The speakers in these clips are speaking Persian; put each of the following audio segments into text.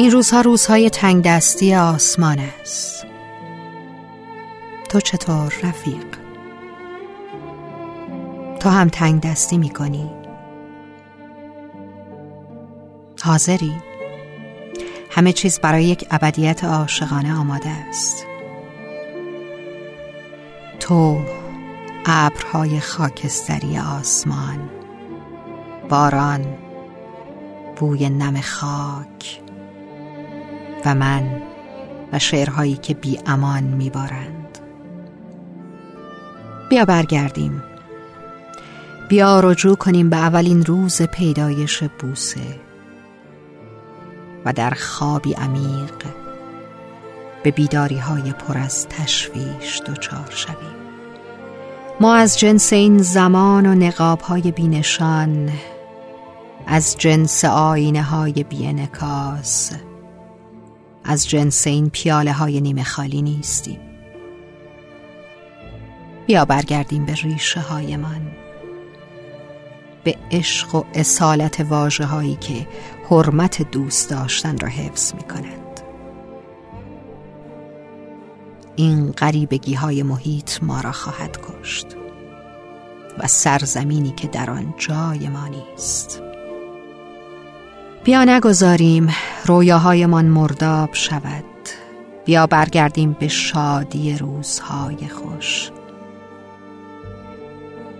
این روزها روزهای تنگ دستی آسمان است تو چطور رفیق؟ تو هم تنگ دستی می کنی؟ حاضری؟ همه چیز برای یک ابدیت عاشقانه آماده است تو ابرهای خاکستری آسمان باران بوی نم خاک و من و شعرهایی که بی امان میبارند. بیا برگردیم. بیا رجوع کنیم به اولین روز پیدایش بوسه و در خوابی عمیق به بیداری های پر از تشویش دچار شویم. ما از جنس این زمان و نقاب های بینشان از جنس آینه های بینکاس از جنس این پیاله های نیمه خالی نیستیم. بیا برگردیم به ریشه هایمان به عشق و اصالت واجه هایی که حرمت دوست داشتن را حفظ می کنند این غریبگی های محیط ما را خواهد کشت و سرزمینی که در آن جای ما نیست. بیا نگذاریم رویاهایمان مرداب شود. بیا برگردیم به شادی روزهای خوش.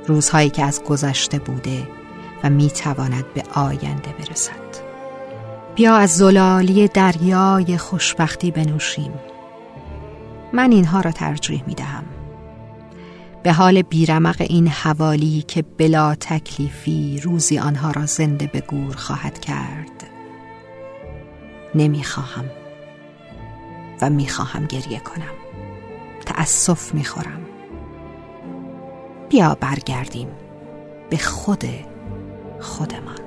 روزهایی که از گذشته بوده و می تواند به آینده برسد. بیا از زلالی دریای خوشبختی بنوشیم. من اینها را ترجیح می دهم به حال بیرمق این حوالی که بلا تکلیفی روزی آنها را زنده به گور خواهد کرد نمی خواهم و می خواهم گریه کنم. تأسف می خورم بیا برگردیم به خود خودمان.